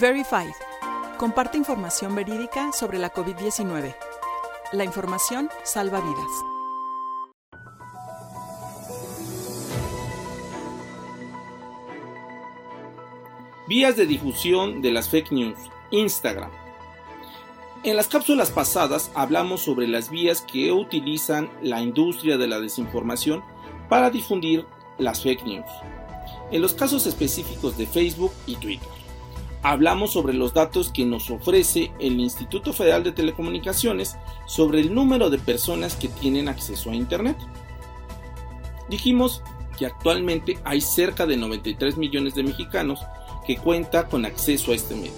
Verified. Comparte información verídica sobre la COVID-19. La información salva vidas. Vías de difusión de las fake news. Instagram. En las cápsulas pasadas hablamos sobre las vías que utilizan la industria de la desinformación para difundir las fake news. En los casos específicos de Facebook y Twitter hablamos sobre los datos que nos ofrece el Instituto Federal de Telecomunicaciones sobre el número de personas que tienen acceso a Internet. Dijimos que actualmente hay cerca de 93 millones de mexicanos que cuentan con acceso a este medio,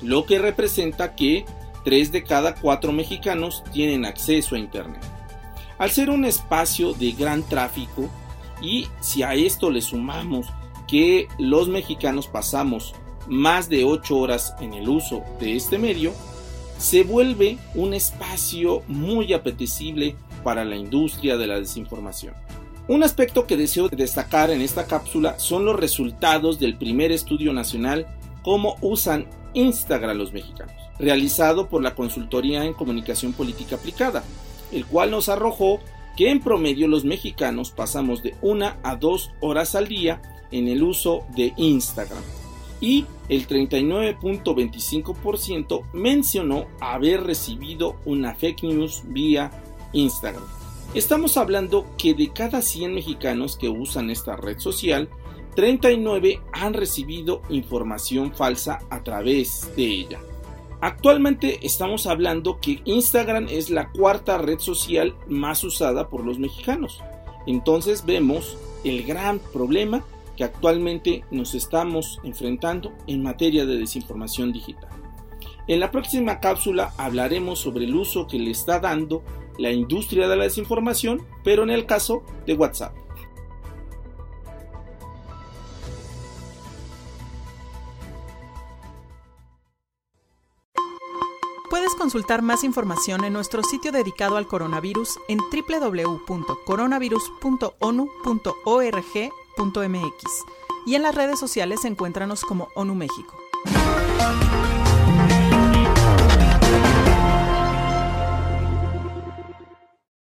lo que representa que 3 de cada 4 mexicanos tienen acceso a Internet. Al ser un espacio de gran tráfico y si a esto le sumamos que los mexicanos pasamos más de 8 horas en el uso de este medio, se vuelve un espacio muy apetecible para la industria de la desinformación. Un aspecto que deseo destacar en esta cápsula son los resultados del primer estudio nacional Cómo usan Instagram los mexicanos, realizado por la Consultoría en Comunicación Política Aplicada, el cual nos arrojó que en promedio los mexicanos pasamos de una a dos horas al día en el uso de Instagram y el 39.25% mencionó haber recibido una fake news vía Instagram. Estamos hablando que de cada 100 mexicanos que usan esta red social, 39 han recibido información falsa a través de ella. Actualmente estamos hablando que Instagram es la cuarta red social más usada por los mexicanos. Entonces vemos el gran problema actualmente nos estamos enfrentando en materia de desinformación digital. En la próxima cápsula hablaremos sobre el uso que le está dando la industria de la desinformación, pero en el caso de WhatsApp. Puedes consultar más información en nuestro sitio dedicado al coronavirus en www.coronavirus.onu.org y en las redes sociales encuéntranos como ONU México.